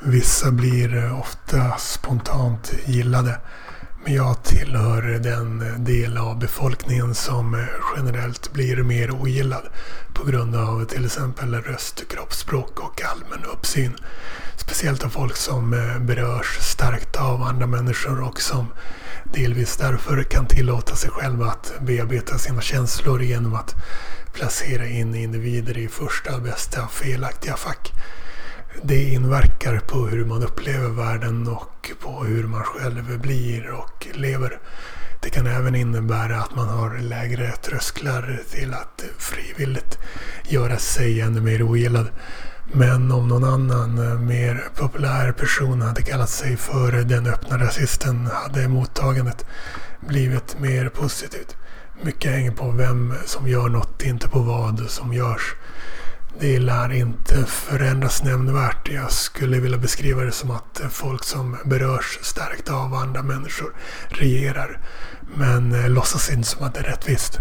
Vissa blir eh, ofta spontant gillade. Men jag tillhör den eh, del av befolkningen som eh, generellt blir mer ogillad på grund av till exempel röst, kroppsspråk och allmän uppsyn. Speciellt av folk som berörs starkt av andra människor och som delvis därför kan tillåta sig själva att bearbeta sina känslor genom att placera in individer i första bästa felaktiga fack. Det inverkar på hur man upplever världen och på hur man själv blir och lever. Det kan även innebära att man har lägre trösklar till att frivilligt göra sig ännu mer ogillad. Men om någon annan eh, mer populär person hade kallat sig för den öppna rasisten hade mottagandet blivit mer positivt. Mycket hänger på vem som gör något, inte på vad som görs. Det lär inte förändras nämnvärt. Jag skulle vilja beskriva det som att folk som berörs starkt av andra människor regerar. Men eh, låtsas inte som att det är rättvist.